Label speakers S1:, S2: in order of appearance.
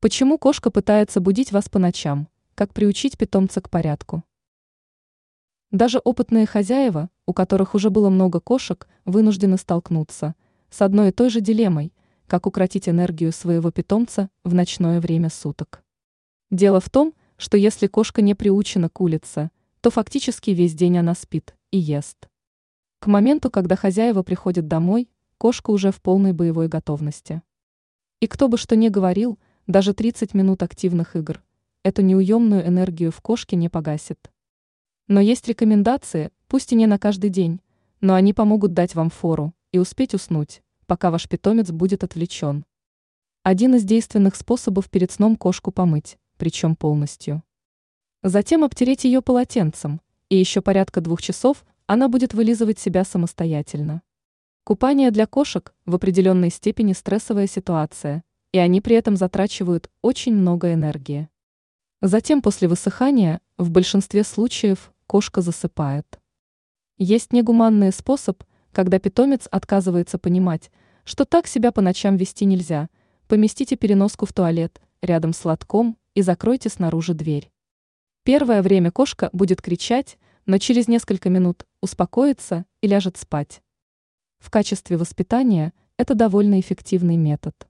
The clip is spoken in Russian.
S1: Почему кошка пытается будить вас по ночам? Как приучить питомца к порядку? Даже опытные хозяева, у которых уже было много кошек, вынуждены столкнуться с одной и той же дилеммой, как укротить энергию своего питомца в ночное время суток. Дело в том, что если кошка не приучена к улице, то фактически весь день она спит и ест. К моменту, когда хозяева приходят домой, кошка уже в полной боевой готовности. И кто бы что ни говорил, даже 30 минут активных игр эту неуемную энергию в кошке не погасит. Но есть рекомендации, пусть и не на каждый день, но они помогут дать вам фору и успеть уснуть, пока ваш питомец будет отвлечен. Один из действенных способов перед сном кошку помыть, причем полностью. Затем обтереть ее полотенцем, и еще порядка двух часов она будет вылизывать себя самостоятельно. Купание для кошек в определенной степени стрессовая ситуация, и они при этом затрачивают очень много энергии. Затем после высыхания в большинстве случаев кошка засыпает. Есть негуманный способ, когда питомец отказывается понимать, что так себя по ночам вести нельзя, поместите переноску в туалет рядом с лотком и закройте снаружи дверь. Первое время кошка будет кричать, но через несколько минут успокоится и ляжет спать. В качестве воспитания это довольно эффективный метод.